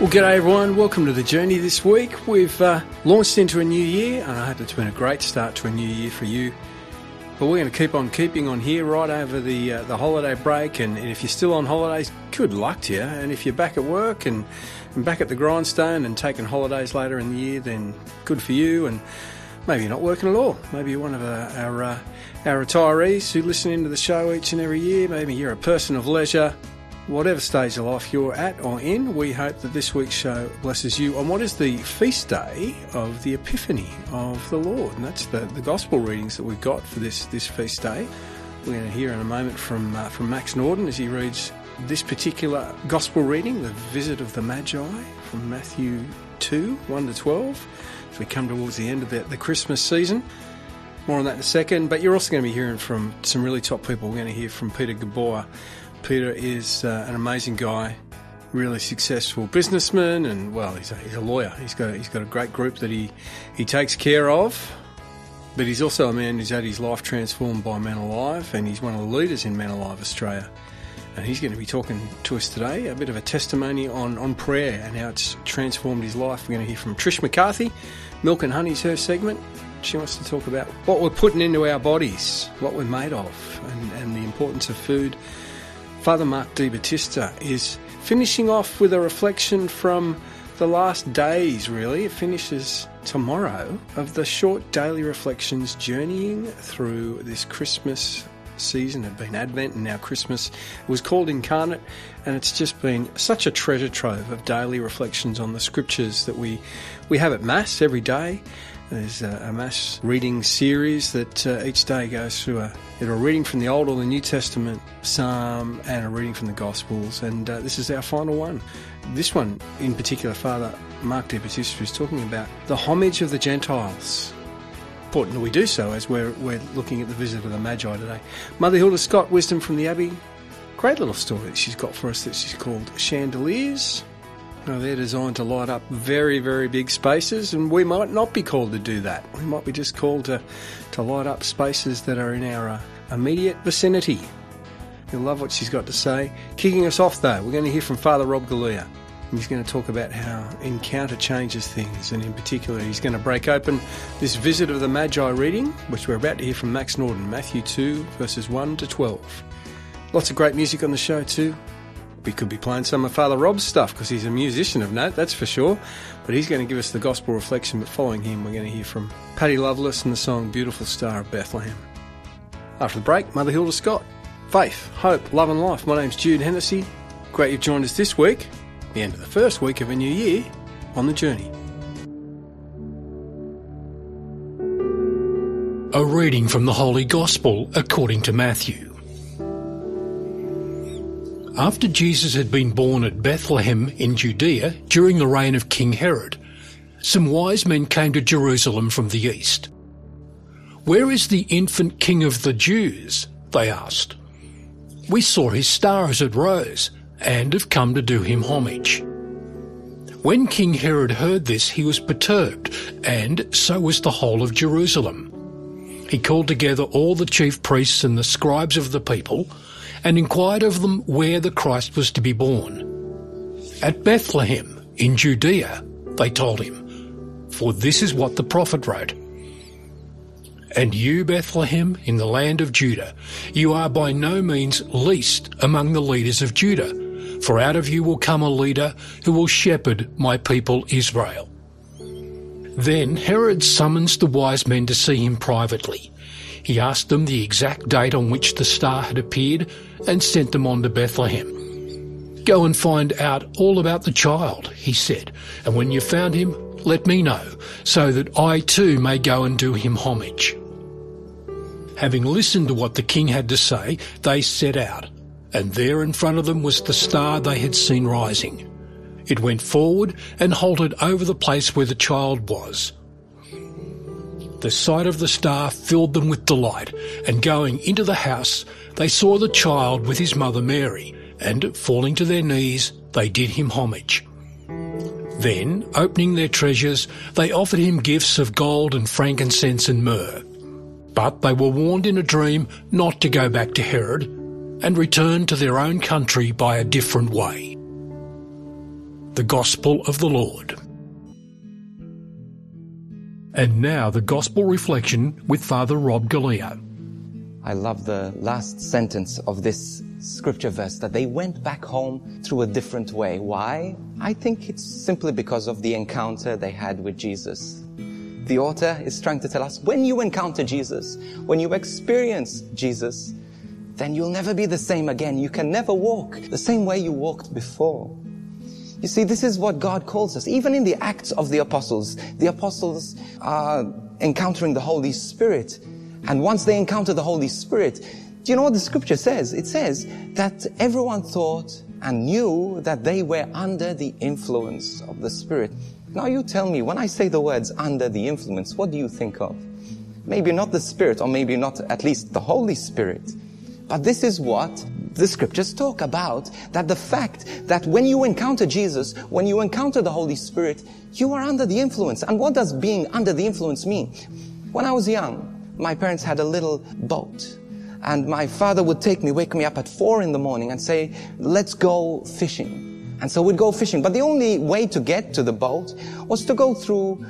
Well, g'day everyone. Welcome to the journey this week. We've uh, launched into a new year, and I hope it's been a great start to a new year for you. But we're going to keep on keeping on here right over the uh, the holiday break. And, and, if you're still on holidays, good luck to you. And if you're back at work and, and back at the grindstone and taking holidays later in the year, then good for you. And maybe you're not working at all. Maybe you're one of our our, uh, our retirees who listen into the show each and every year. Maybe you're a person of leisure whatever stage of life you're at or in, we hope that this week's show blesses you on what is the feast day of the Epiphany of the Lord. And that's the, the gospel readings that we've got for this, this feast day. We're going to hear in a moment from, uh, from Max Norden as he reads this particular gospel reading, the visit of the Magi from Matthew 2 1 to 12, as we come towards the end of the, the Christmas season. More on that in a second, but you're also going to be hearing from some really top people. We're going to hear from Peter Gabauer Peter is uh, an amazing guy, really successful businessman, and well, he's a, he's a lawyer. He's got he's got a great group that he he takes care of. But he's also a man who's had his life transformed by Men Alive, and he's one of the leaders in Men Alive Australia. And he's going to be talking to us today, a bit of a testimony on, on prayer and how it's transformed his life. We're going to hear from Trish McCarthy, Milk and Honey's her segment. She wants to talk about what we're putting into our bodies, what we're made of, and, and the importance of food Father Mark De Battista is finishing off with a reflection from the last days, really. It finishes tomorrow of the short daily reflections journeying through this Christmas season. It had been Advent and now Christmas. It was called Incarnate, and it's just been such a treasure trove of daily reflections on the scriptures that we, we have at Mass every day. There's a, a mass reading series that uh, each day goes through a, a reading from the Old or the New Testament, Psalm, and a reading from the Gospels. And uh, this is our final one. This one, in particular, Father Mark de Battista is talking about the homage of the Gentiles. Important that we do so as we're, we're looking at the visit of the Magi today. Mother Hilda Scott, Wisdom from the Abbey. Great little story that she's got for us that she's called Chandeliers. They're designed to light up very, very big spaces, and we might not be called to do that. We might be just called to, to light up spaces that are in our uh, immediate vicinity. You'll love what she's got to say. Kicking us off, though, we're going to hear from Father Rob Galea. He's going to talk about how encounter changes things, and in particular, he's going to break open this visit of the Magi reading, which we're about to hear from Max Norden, Matthew 2, verses 1 to 12. Lots of great music on the show, too we could be playing some of Father Rob's stuff because he's a musician of note, that's for sure. But he's going to give us the gospel reflection. But following him, we're going to hear from Patty Loveless and the song Beautiful Star of Bethlehem. After the break, Mother Hilda Scott. Faith, hope, love, and life. My name's Jude Hennessy. Great you've joined us this week, the end of the first week of a new year, on the journey. A reading from the Holy Gospel according to Matthew. After Jesus had been born at Bethlehem in Judea during the reign of King Herod, some wise men came to Jerusalem from the east. Where is the infant king of the Jews? They asked. We saw his star as it rose and have come to do him homage. When King Herod heard this, he was perturbed, and so was the whole of Jerusalem. He called together all the chief priests and the scribes of the people and inquired of them where the Christ was to be born. At Bethlehem, in Judea, they told him, for this is what the prophet wrote. And you, Bethlehem, in the land of Judah, you are by no means least among the leaders of Judah, for out of you will come a leader who will shepherd my people Israel. Then Herod summons the wise men to see him privately. He asked them the exact date on which the star had appeared and sent them on to Bethlehem. Go and find out all about the child, he said, and when you've found him, let me know, so that I too may go and do him homage. Having listened to what the king had to say, they set out, and there in front of them was the star they had seen rising. It went forward and halted over the place where the child was. The sight of the star filled them with delight, and going into the house, they saw the child with his mother Mary, and falling to their knees, they did him homage. Then, opening their treasures, they offered him gifts of gold and frankincense and myrrh. But they were warned in a dream not to go back to Herod, and return to their own country by a different way. the Gospel of the Lord. And now the Gospel reflection with Father Rob Galea. I love the last sentence of this scripture verse that they went back home through a different way. Why? I think it's simply because of the encounter they had with Jesus. The author is trying to tell us when you encounter Jesus, when you experience Jesus, then you'll never be the same again. You can never walk the same way you walked before. You see, this is what God calls us. Even in the Acts of the Apostles, the Apostles are encountering the Holy Spirit. And once they encounter the Holy Spirit, do you know what the scripture says? It says that everyone thought and knew that they were under the influence of the Spirit. Now you tell me, when I say the words under the influence, what do you think of? Maybe not the Spirit, or maybe not at least the Holy Spirit. But this is what the scriptures talk about. That the fact that when you encounter Jesus, when you encounter the Holy Spirit, you are under the influence. And what does being under the influence mean? When I was young, my parents had a little boat. And my father would take me, wake me up at four in the morning and say, let's go fishing. And so we'd go fishing. But the only way to get to the boat was to go through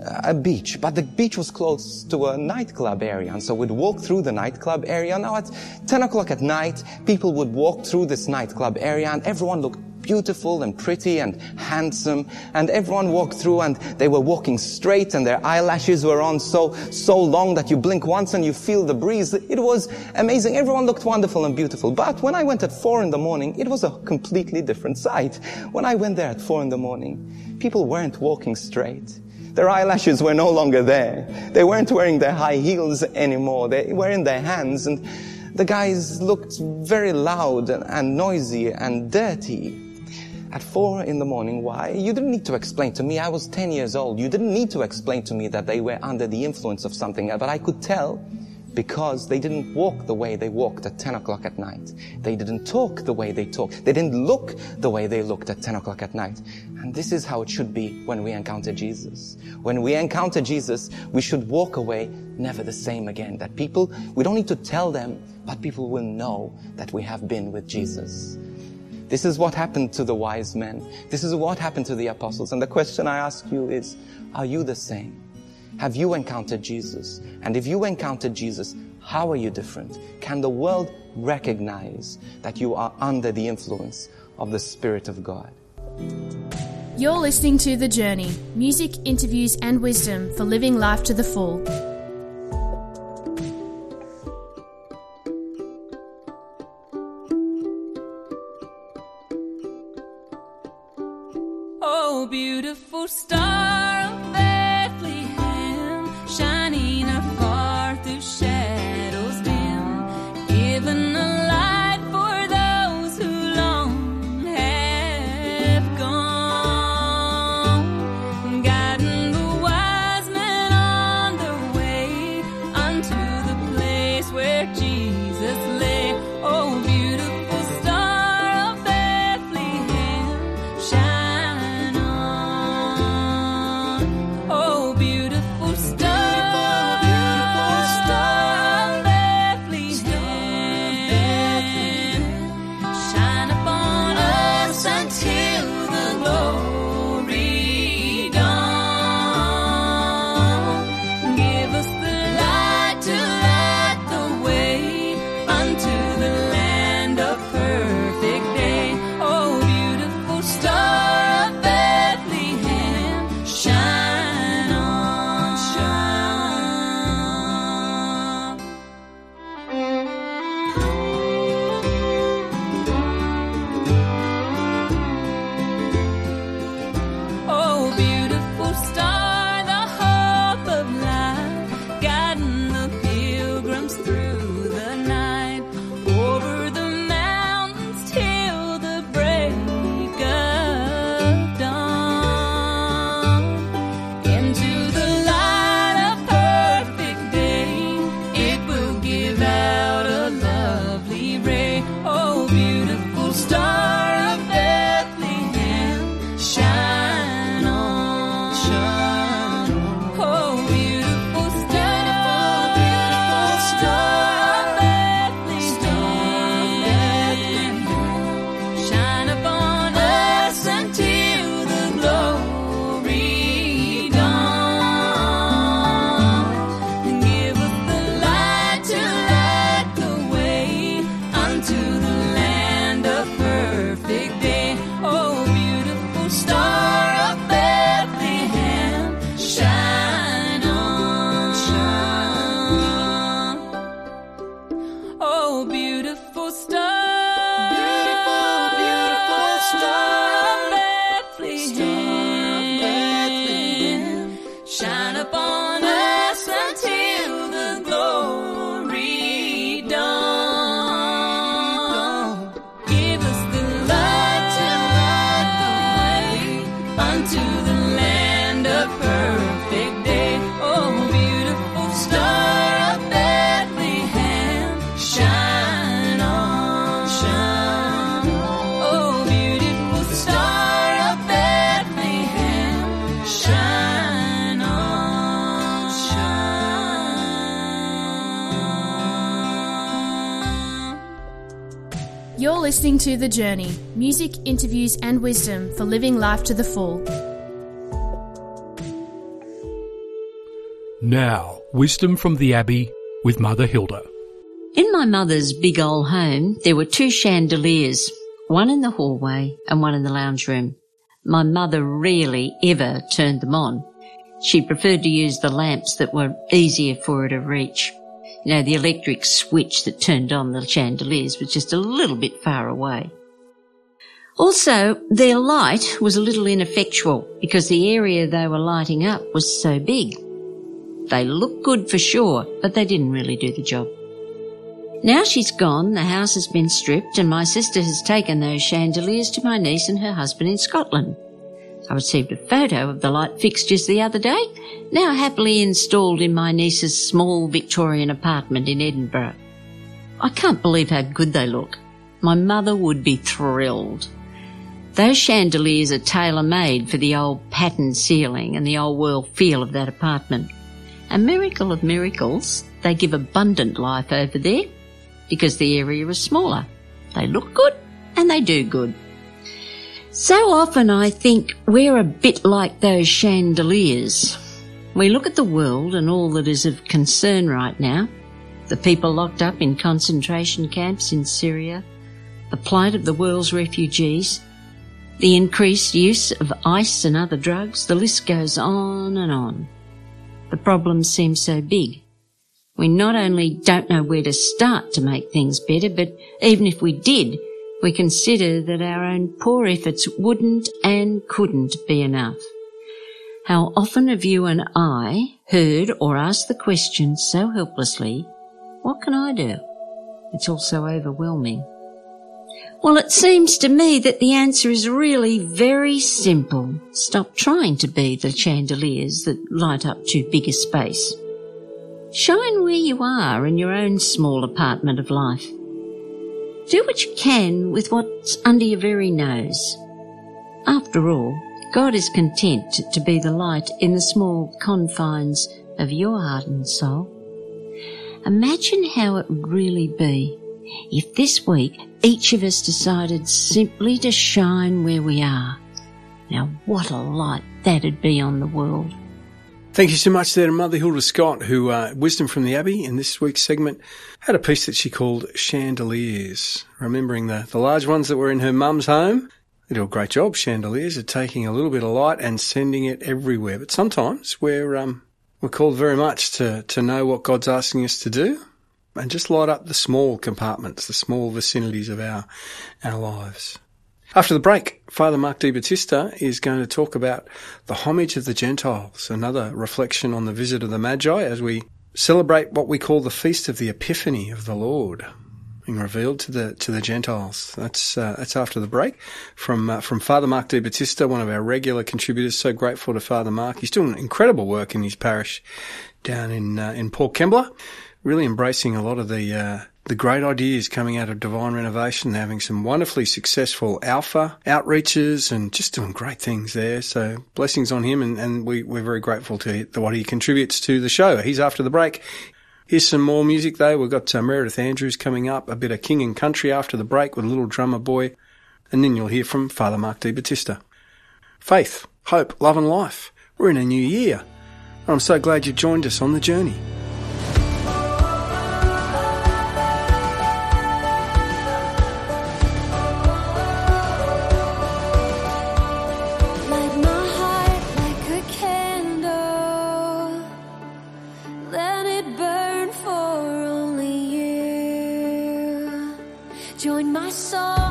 a beach. But the beach was close to a nightclub area. And so we'd walk through the nightclub area. Now at 10 o'clock at night, people would walk through this nightclub area and everyone looked beautiful and pretty and handsome. And everyone walked through and they were walking straight and their eyelashes were on so, so long that you blink once and you feel the breeze. It was amazing. Everyone looked wonderful and beautiful. But when I went at four in the morning, it was a completely different sight. When I went there at four in the morning, people weren't walking straight. Their eyelashes were no longer there. They weren't wearing their high heels anymore. They were in their hands and the guys looked very loud and noisy and dirty at four in the morning. Why? You didn't need to explain to me. I was 10 years old. You didn't need to explain to me that they were under the influence of something, but I could tell because they didn't walk the way they walked at 10 o'clock at night. They didn't talk the way they talked. They didn't look the way they looked at 10 o'clock at night. And this is how it should be when we encounter Jesus. When we encounter Jesus, we should walk away never the same again. That people, we don't need to tell them, but people will know that we have been with Jesus. This is what happened to the wise men. This is what happened to the apostles. And the question I ask you is, are you the same? Have you encountered Jesus? And if you encountered Jesus, how are you different? Can the world recognize that you are under the influence of the Spirit of God? You're listening to The Journey music, interviews, and wisdom for living life to the full. Oh, beautiful star listening to The Journey music, interviews, and wisdom for living life to the full. Now, wisdom from the Abbey with Mother Hilda. In my mother's big old home, there were two chandeliers, one in the hallway and one in the lounge room. My mother rarely ever turned them on. She preferred to use the lamps that were easier for her to reach. You know, the electric switch that turned on the chandeliers was just a little bit far away. Also, their light was a little ineffectual because the area they were lighting up was so big. They looked good for sure, but they didn't really do the job. Now she's gone, the house has been stripped, and my sister has taken those chandeliers to my niece and her husband in Scotland. I received a photo of the light fixtures the other day, now happily installed in my niece's small Victorian apartment in Edinburgh. I can't believe how good they look. My mother would be thrilled. Those chandeliers are tailor made for the old pattern ceiling and the old world feel of that apartment. A miracle of miracles, they give abundant life over there because the area is smaller. They look good and they do good. So often I think we're a bit like those chandeliers. We look at the world and all that is of concern right now. The people locked up in concentration camps in Syria, the plight of the world's refugees, the increased use of ice and other drugs, the list goes on and on. The problems seem so big. We not only don't know where to start to make things better, but even if we did, we consider that our own poor efforts wouldn't and couldn't be enough. How often have you and I heard or asked the question so helplessly, what can I do? It's all so overwhelming. Well, it seems to me that the answer is really very simple. Stop trying to be the chandeliers that light up too big a space. Shine where you are in your own small apartment of life. Do what you can with what's under your very nose. After all, God is content to be the light in the small confines of your heart and soul. Imagine how it would really be if this week each of us decided simply to shine where we are. Now what a light that'd be on the world. Thank you so much there to Mother Hilda Scott, who, uh, Wisdom from the Abbey, in this week's segment, had a piece that she called Chandeliers, remembering the, the large ones that were in her mum's home. They do a great job, chandeliers, at taking a little bit of light and sending it everywhere. But sometimes we're, um, we're called very much to, to know what God's asking us to do and just light up the small compartments, the small vicinities of our, our lives. After the break, Father Mark Battista is going to talk about the homage of the Gentiles, another reflection on the visit of the Magi as we celebrate what we call the feast of the Epiphany of the Lord, being revealed to the to the Gentiles. That's uh, that's after the break from uh, from Father Mark Battista, one of our regular contributors. So grateful to Father Mark. He's doing incredible work in his parish down in uh, in Port Kembla, really embracing a lot of the uh, the great ideas coming out of Divine Renovation. Having some wonderfully successful alpha outreaches and just doing great things there. So blessings on him. And, and we, we're very grateful to what he contributes to the show. He's after the break. Here's some more music though. We've got uh, Meredith Andrews coming up, a bit of King and Country after the break with Little Drummer Boy. And then you'll hear from Father Mark De Battista. Faith, hope, love and life. We're in a new year. And I'm so glad you've joined us on the journey. Join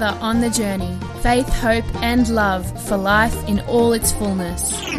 together on the journey faith, hope, and love for life in all its fullness.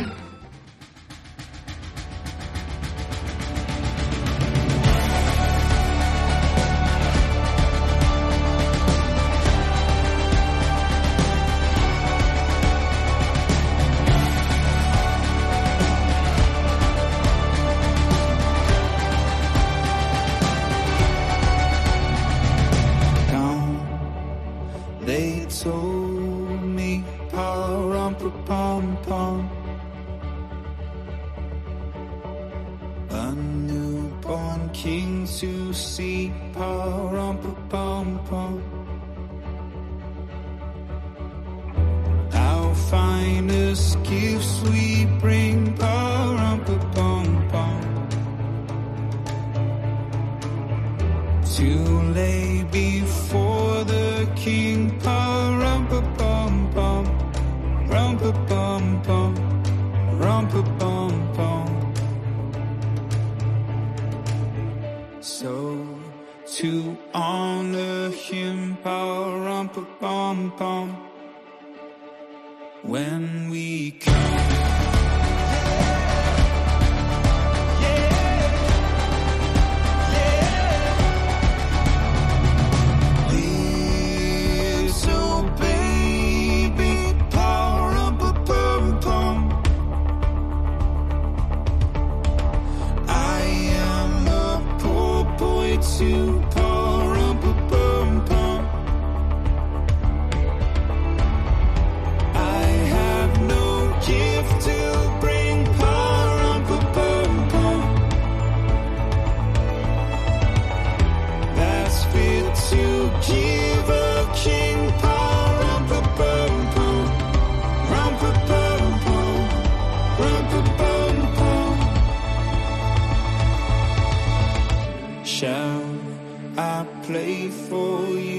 play for you.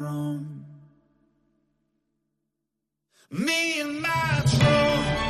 from. Me and my throne.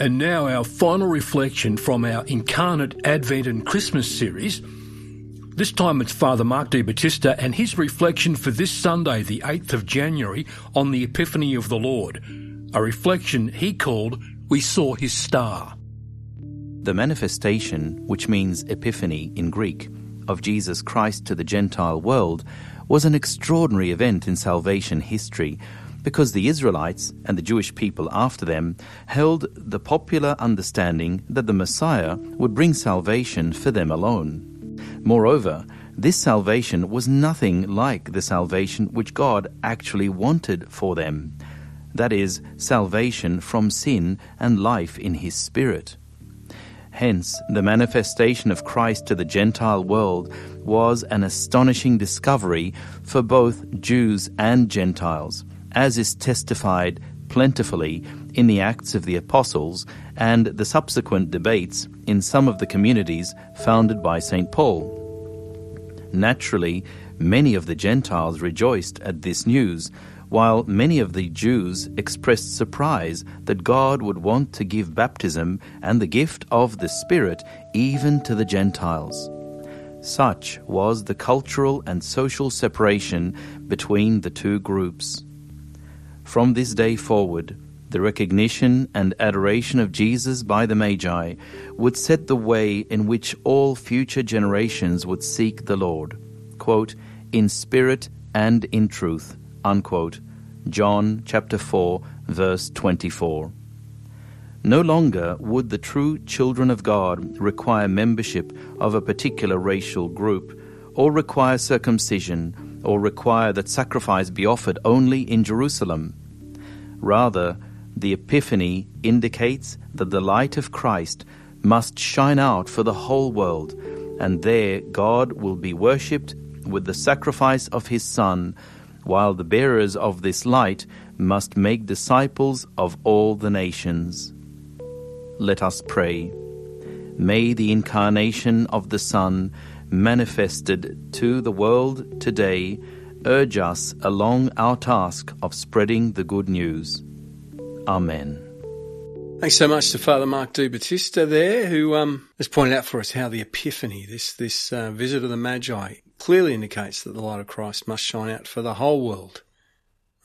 And now, our final reflection from our Incarnate Advent and Christmas series. This time it's Father Mark De Battista and his reflection for this Sunday, the 8th of January, on the Epiphany of the Lord, a reflection he called We Saw His Star. The manifestation, which means epiphany in Greek, of Jesus Christ to the Gentile world was an extraordinary event in salvation history because the Israelites and the Jewish people after them held the popular understanding that the Messiah would bring salvation for them alone. Moreover, this salvation was nothing like the salvation which God actually wanted for them. That is, salvation from sin and life in His Spirit. Hence, the manifestation of Christ to the Gentile world was an astonishing discovery for both Jews and Gentiles, as is testified plentifully in the Acts of the Apostles and the subsequent debates in some of the communities founded by St. Paul. Naturally, many of the Gentiles rejoiced at this news, while many of the Jews expressed surprise that God would want to give baptism and the gift of the Spirit even to the Gentiles. Such was the cultural and social separation between the two groups. From this day forward, the recognition and adoration of Jesus by the Magi would set the way in which all future generations would seek the Lord, quote, in spirit and in truth, unquote. John chapter 4, verse 24. No longer would the true children of God require membership of a particular racial group, or require circumcision, or require that sacrifice be offered only in Jerusalem. Rather, the Epiphany indicates that the light of Christ must shine out for the whole world, and there God will be worshipped with the sacrifice of His Son, while the bearers of this light must make disciples of all the nations. Let us pray. May the incarnation of the Son, manifested to the world today, urge us along our task of spreading the good news. Amen. Thanks so much to Father Mark de Battista there, who um, has pointed out for us how the Epiphany, this this uh, visit of the Magi, clearly indicates that the light of Christ must shine out for the whole world,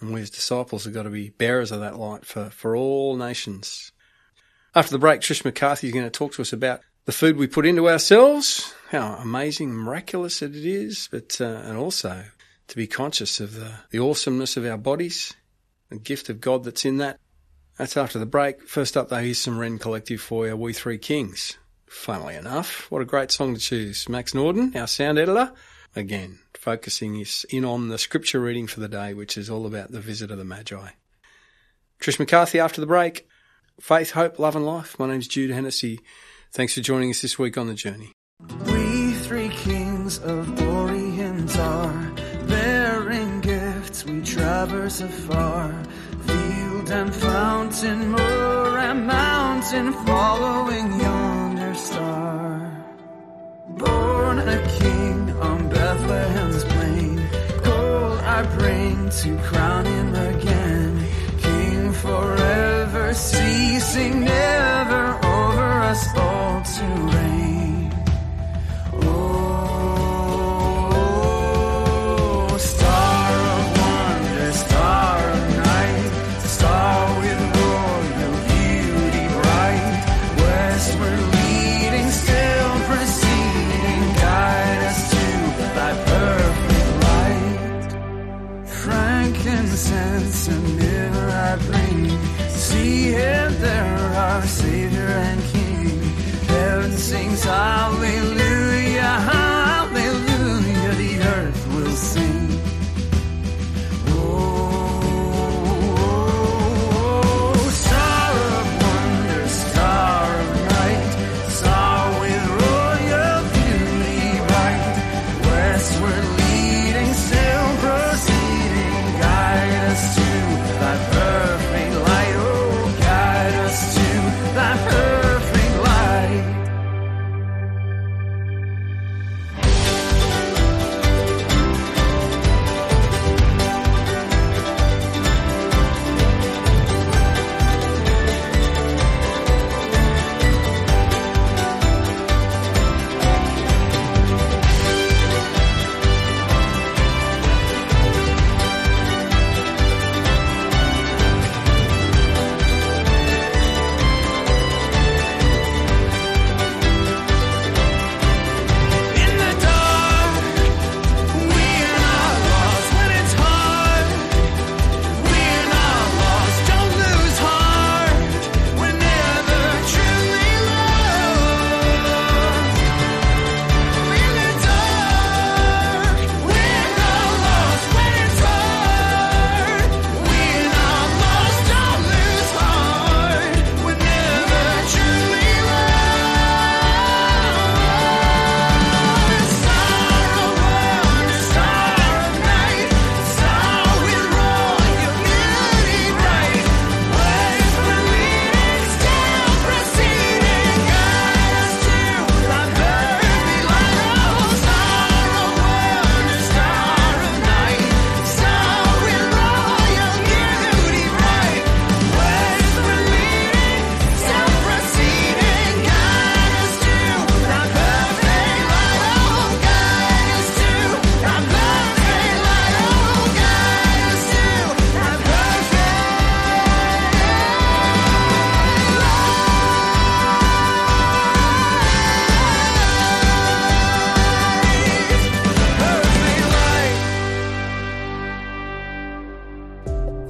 and we as disciples have got to be bearers of that light for for all nations. After the break, Trish McCarthy is going to talk to us about the food we put into ourselves, how amazing, miraculous it is, but uh, and also to be conscious of the, the awesomeness of our bodies, the gift of God that's in that. That's after the break. First up, though, here's some Rend Collective for you, We Three Kings. Funnily enough, what a great song to choose. Max Norden, our sound editor, again, focusing us in on the scripture reading for the day, which is all about the visit of the Magi. Trish McCarthy after the break. Faith, hope, love and life. My name's Jude Hennessy. Thanks for joining us this week on The Journey. We three kings of Traverse afar, field and fountain, moor and mountain, following yonder star. Born a king on Bethlehem's plain, gold I bring to crown him again. King forever, ceasing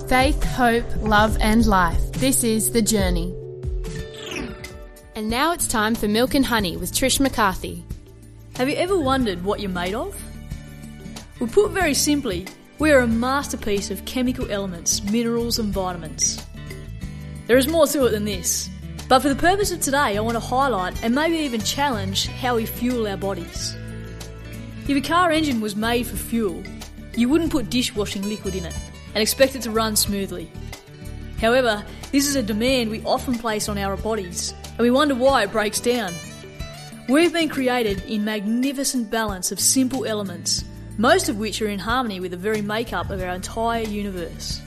faith, hope, love, and life. This is The Journey. And now it's time for Milk and Honey with Trish McCarthy. Have you ever wondered what you're made of? Well, put very simply, we are a masterpiece of chemical elements, minerals, and vitamins. There is more to it than this, but for the purpose of today, I want to highlight and maybe even challenge how we fuel our bodies. If a car engine was made for fuel, you wouldn't put dishwashing liquid in it and expect it to run smoothly. However, this is a demand we often place on our bodies, and we wonder why it breaks down. We've been created in magnificent balance of simple elements, most of which are in harmony with the very makeup of our entire universe.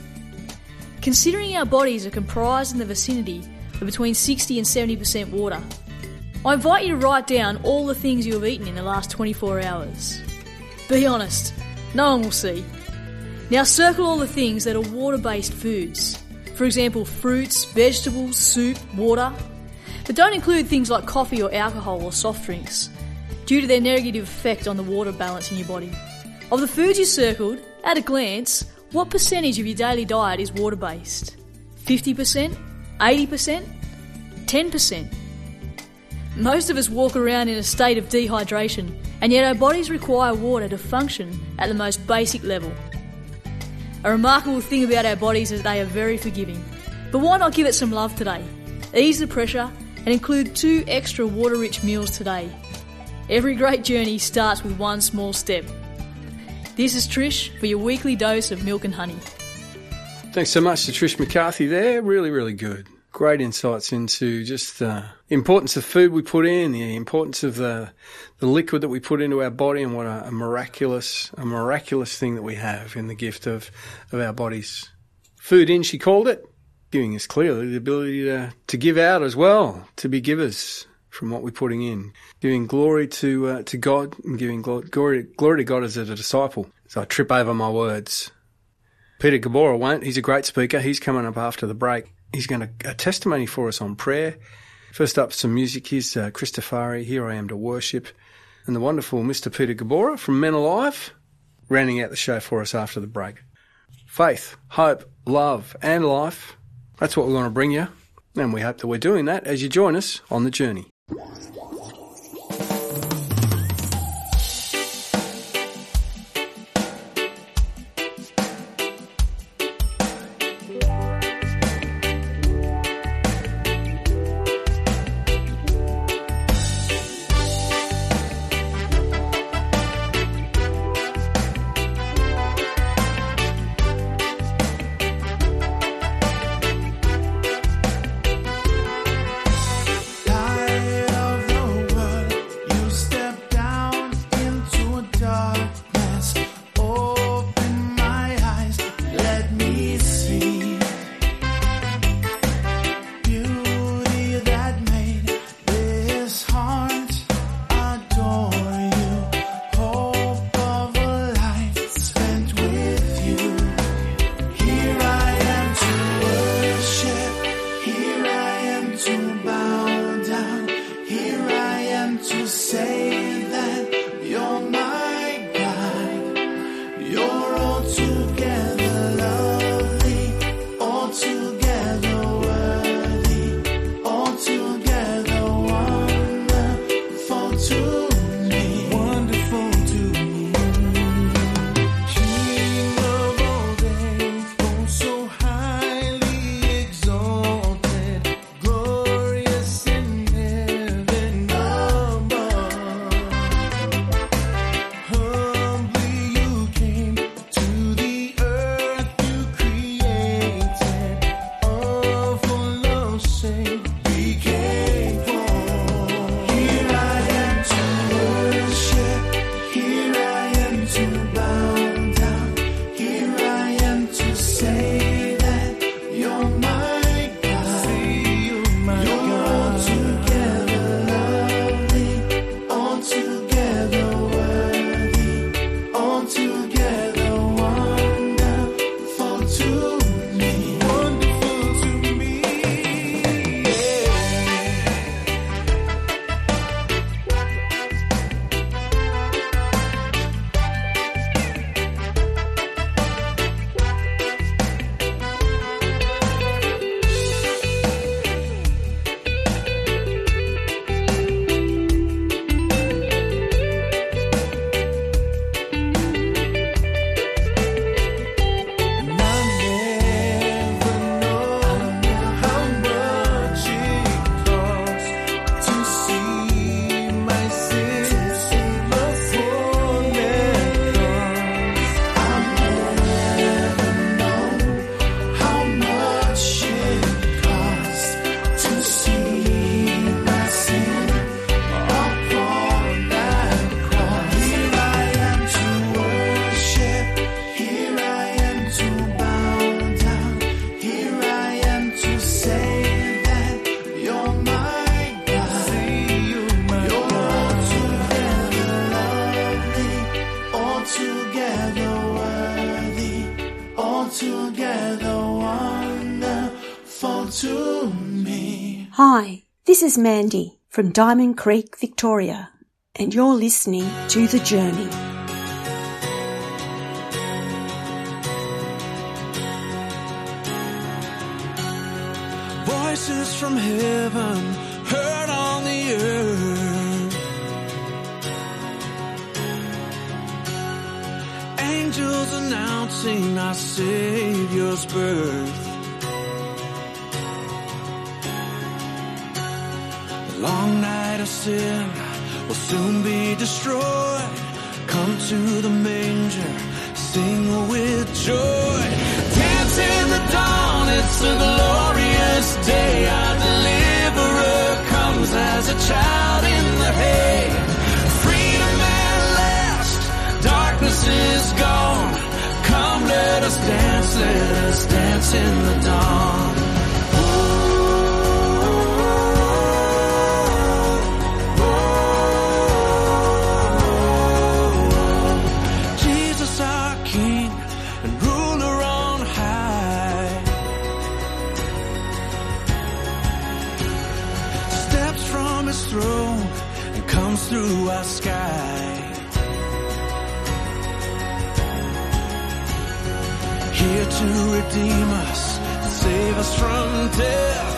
Considering our bodies are comprised in the vicinity of between 60 and 70% water, I invite you to write down all the things you have eaten in the last 24 hours. Be honest, no one will see. Now circle all the things that are water based foods. For example, fruits, vegetables, soup, water. But don't include things like coffee or alcohol or soft drinks, due to their negative effect on the water balance in your body. Of the foods you circled, at a glance, what percentage of your daily diet is water based? 50%? 80%? 10%? Most of us walk around in a state of dehydration, and yet our bodies require water to function at the most basic level. A remarkable thing about our bodies is they are very forgiving. But why not give it some love today? Ease the pressure and include two extra water rich meals today. Every great journey starts with one small step. This is Trish for your weekly dose of milk and honey. Thanks so much to Trish McCarthy there. Really, really good. Great insights into just the importance of food we put in, the importance of the the liquid that we put into our body, and what a, a miraculous, a miraculous thing that we have in the gift of of our bodies. Food in, she called it, giving us clearly the ability to to give out as well, to be givers from what we're putting in, giving glory to uh, to God and giving glo- glory glory to God as a disciple. So I trip over my words. Peter Gabauer won't. He's a great speaker. He's coming up after the break. He's going to a testimony for us on prayer. First up, some music. Here's uh, Christafari, Here I Am to Worship, and the wonderful Mr. Peter Gabauer from Men Alive, rounding out the show for us after the break. Faith, hope, love, and life. That's what we want to bring you, and we hope that we're doing that as you join us on the journey. This is Mandy from Diamond Creek, Victoria, and you're listening to The Journey. Voices from heaven heard on the earth. Angels announcing our Savior's birth. Sin will soon be destroyed. Come to the manger, sing with joy. Dance in the dawn, it's a glorious day. Our deliverer comes as a child in the hay. Freedom at last, darkness is gone. Come, let us dance, let us dance in the dawn. Through our sky. Here to redeem us, save us from death.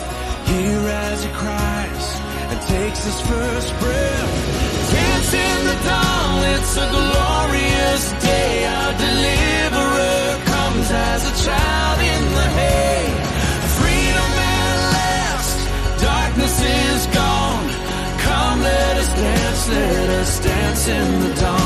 Here as he cries and takes his first breath. Dance in the dawn, it's a glorious day. Our deliverer comes as a child in the hay. Let us dance in the dawn.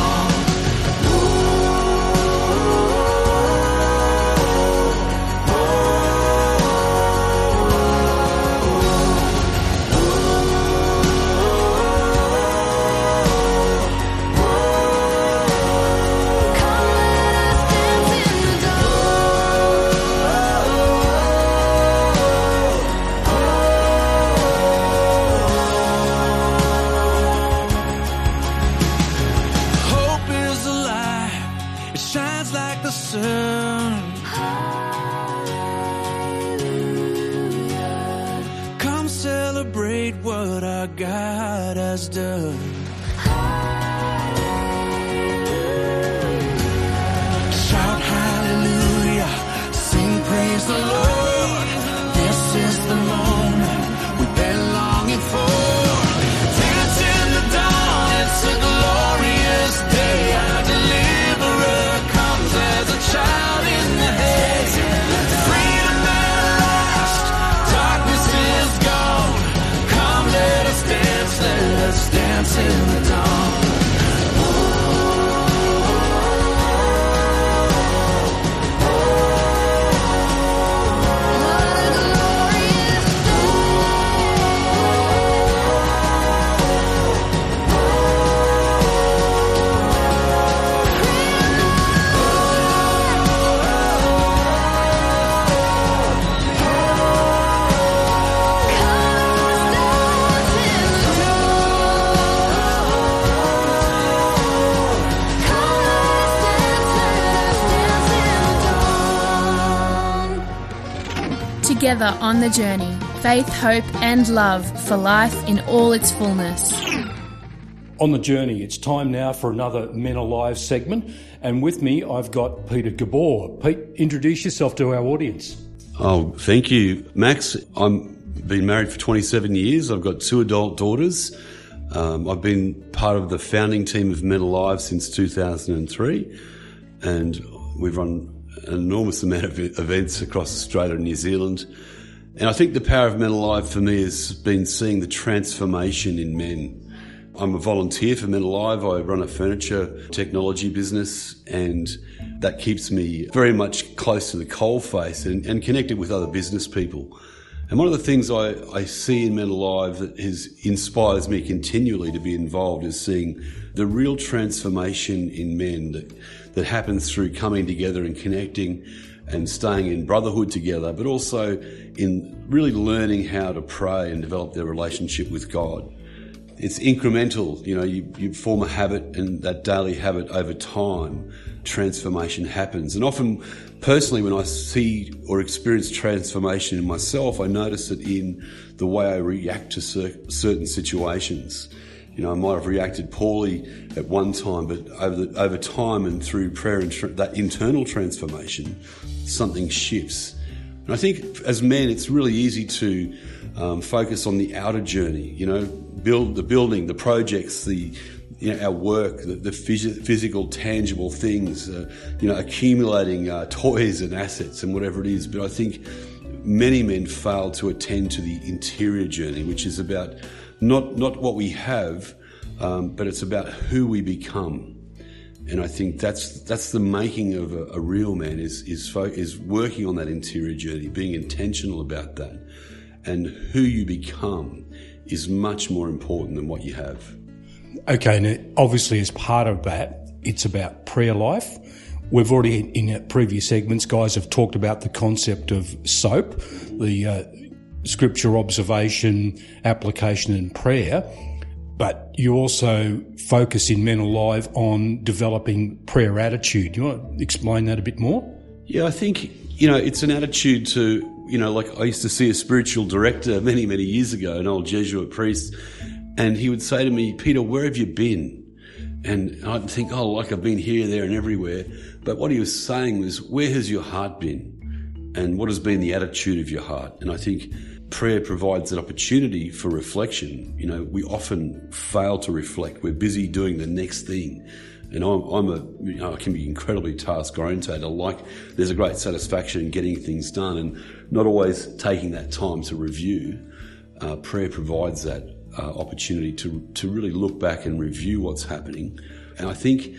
Together on the journey, faith, hope, and love for life in all its fullness. On the journey, it's time now for another Men Alive segment. And with me, I've got Peter Gabauer. Pete, introduce yourself to our audience. Oh, thank you, Max. I'm been married for 27 years. I've got two adult daughters. Um, I've been part of the founding team of Men Alive since 2003, and we've run an enormous amount of events across Australia and New Zealand. And I think the power of Men Alive for me has been seeing the transformation in men. I'm a volunteer for Men Alive. I run a furniture technology business, and that keeps me very much close to the coalface and, and connected with other business people. And one of the things I, I see in Men Alive that has inspires me continually to be involved is seeing the real transformation in men that, that happens through coming together and connecting and staying in brotherhood together, but also in really learning how to pray and develop their relationship with God. it's incremental. You know, you, you form a habit, and that daily habit over time, transformation happens. And often, personally, when I see or experience transformation in myself, I notice it in the way I react to cer- certain situations. You know, I might have reacted poorly at one time, but over the, over time and through prayer and that internal transformation, something shifts. And I think as men, it's really easy to um, focus on the outer journey. You know, build the building, the projects, the you know, our work, the, the phys- physical, tangible things. Uh, you know, accumulating uh, toys and assets and whatever it is. But I think many men fail to attend to the interior journey, which is about not not what we have, um, but it's about who we become. And I think that's that's the making of a, a real man is is fo- is working on that interior journey, being intentional about that, and who you become is much more important than what you have. Okay, now obviously, as part of that, it's about prayer life. We've already, in previous segments, guys have talked about the concept of SOAP, the uh, scripture observation, application, and prayer. But you also focus in Men Alive on developing prayer attitude. Do you want to explain that a bit more? Yeah, I think, you know, it's an attitude to, you know, like I used to see a spiritual director many, many years ago, an old Jesuit priest, and he would say to me, Peter, where have you been? And I'd think, oh, like I've been here, there, and everywhere. But what he was saying was, where has your heart been? And what has been the attitude of your heart? And I think prayer provides an opportunity for reflection. You know, we often fail to reflect. We're busy doing the next thing. And I'm, I'm a, you know, I can be incredibly task orientated. I like, there's a great satisfaction in getting things done and not always taking that time to review. Uh, prayer provides that uh, opportunity to, to really look back and review what's happening. And I think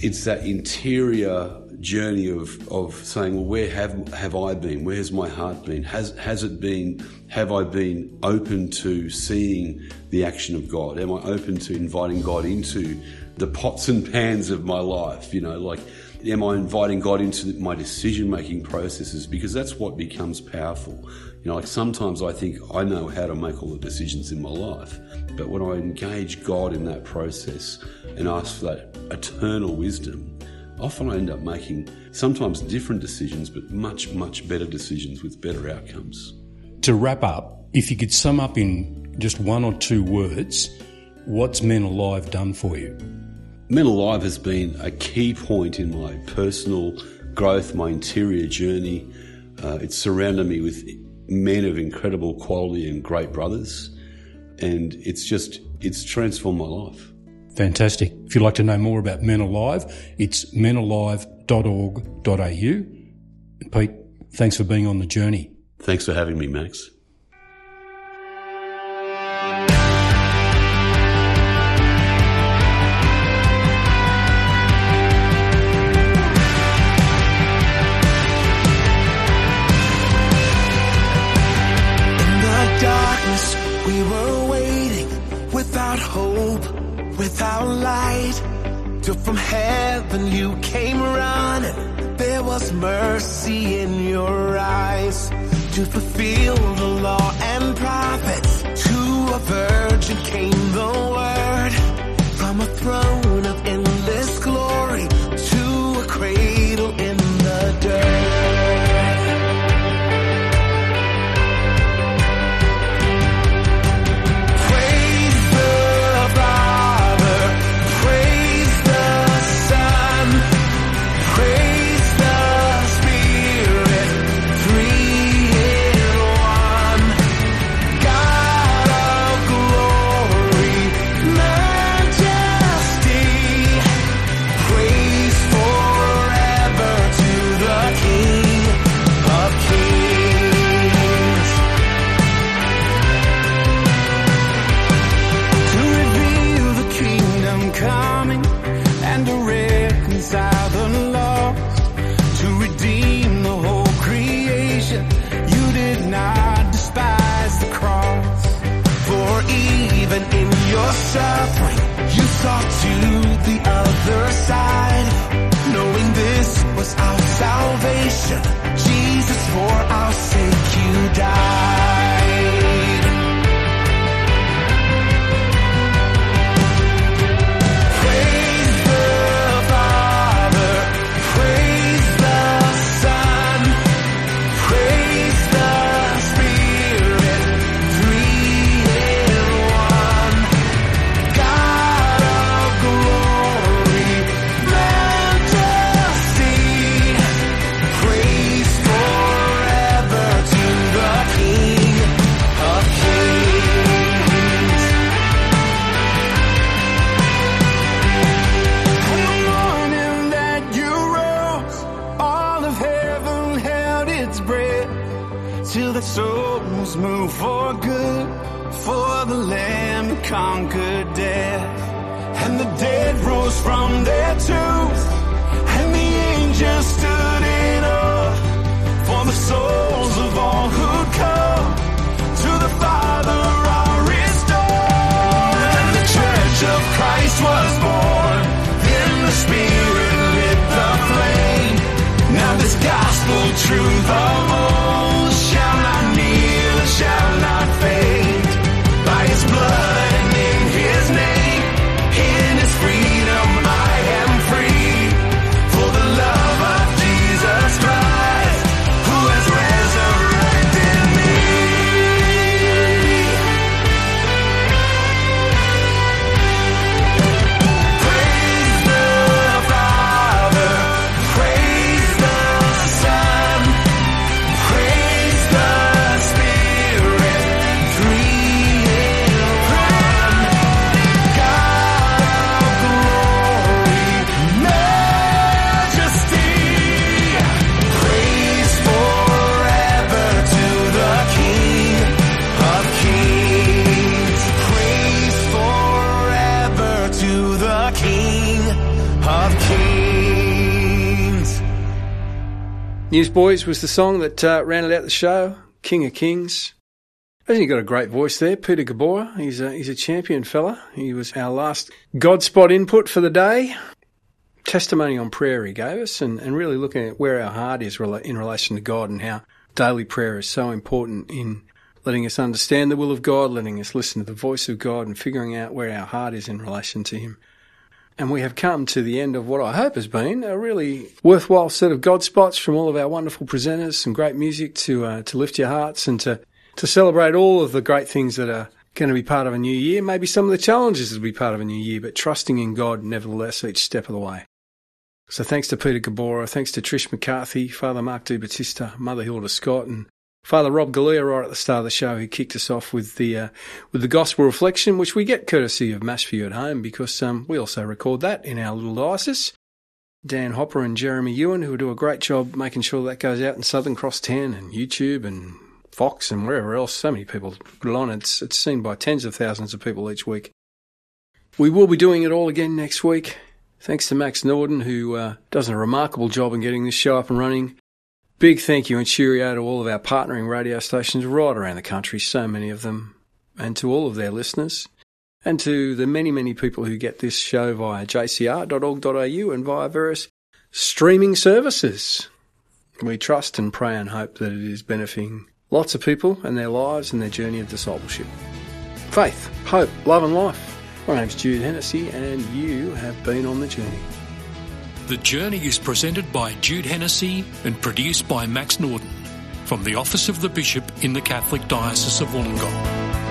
it's that interior journey of, of saying, well, where have, have I been? Where's my heart been? Has, has it been, have I been open to seeing the action of God? Am I open to inviting God into the pots and pans of my life? You know, like, am I inviting God into my decision making processes? Because that's what becomes powerful. You know, like sometimes I think I know how to make all the decisions in my life, but when I engage God in that process and ask for that eternal wisdom, often I end up making sometimes different decisions, but much, much better decisions with better outcomes. To wrap up, if you could sum up in just one or two words, what's Men Alive done for you? Men Alive has been a key point in my personal growth, my interior journey. Uh, it's surrounded me with men of incredible quality and great brothers. And it's just, it's transformed my life. Fantastic. If you'd like to know more about Men Alive, it's menalive.org.au. Pete, thanks for being on the journey. Thanks for having me, Max. Till from heaven you came running. There was mercy in your eyes to fulfill the law and prophets. To a virgin came the word from a throne Newsboys was the song that uh, rounded out the show. King of Kings. Hasn't he got a great voice there? Peter Gabauer. He's a, he's a champion fella. He was our last God spot input for the day. Testimony on prayer he gave us and, and really looking at where our heart is in relation to God and how daily prayer is so important in letting us understand the will of God, letting us listen to the voice of God and figuring out where our heart is in relation to Him. And we have come to the end of what I hope has been a really worthwhile set of God spots from all of our wonderful presenters, some great music to uh, to lift your hearts and to to celebrate all of the great things that are going to be part of a new year. Maybe some of the challenges will be part of a new year, but trusting in God nevertheless each step of the way. So thanks to Peter Gabauer, thanks to Trish McCarthy, Father Mark De Battista, Mother Hilda Scott, and Father Rob Galea right at the start of the show, who kicked us off with the uh, with the gospel reflection, which we get courtesy of Mass for You at Home because um, we also record that in our little diocese. Dan Hopper and Jeremy Ewan, who do a great job making sure that goes out in Southern Cross Ten and YouTube and Fox and wherever else. So many people put on. It's it's seen by tens of thousands of people each week. We will be doing it all again next week. Thanks to Max Norden, who uh, does a remarkable job in getting this show up and running. Big thank you and cheerio to all of our partnering radio stations right around the country, so many of them, and to all of their listeners, and to the many, many people who get this show via jcr.org.au and via various streaming services. We trust and pray and hope that it is benefiting lots of people and their lives and their journey of discipleship. Faith, hope, love, and life. My name's Jude Hennessy, and you have been on the journey. The Journey is presented by Jude Hennessy and produced by Max Norden from the Office of the Bishop in the Catholic Diocese of Wollongong.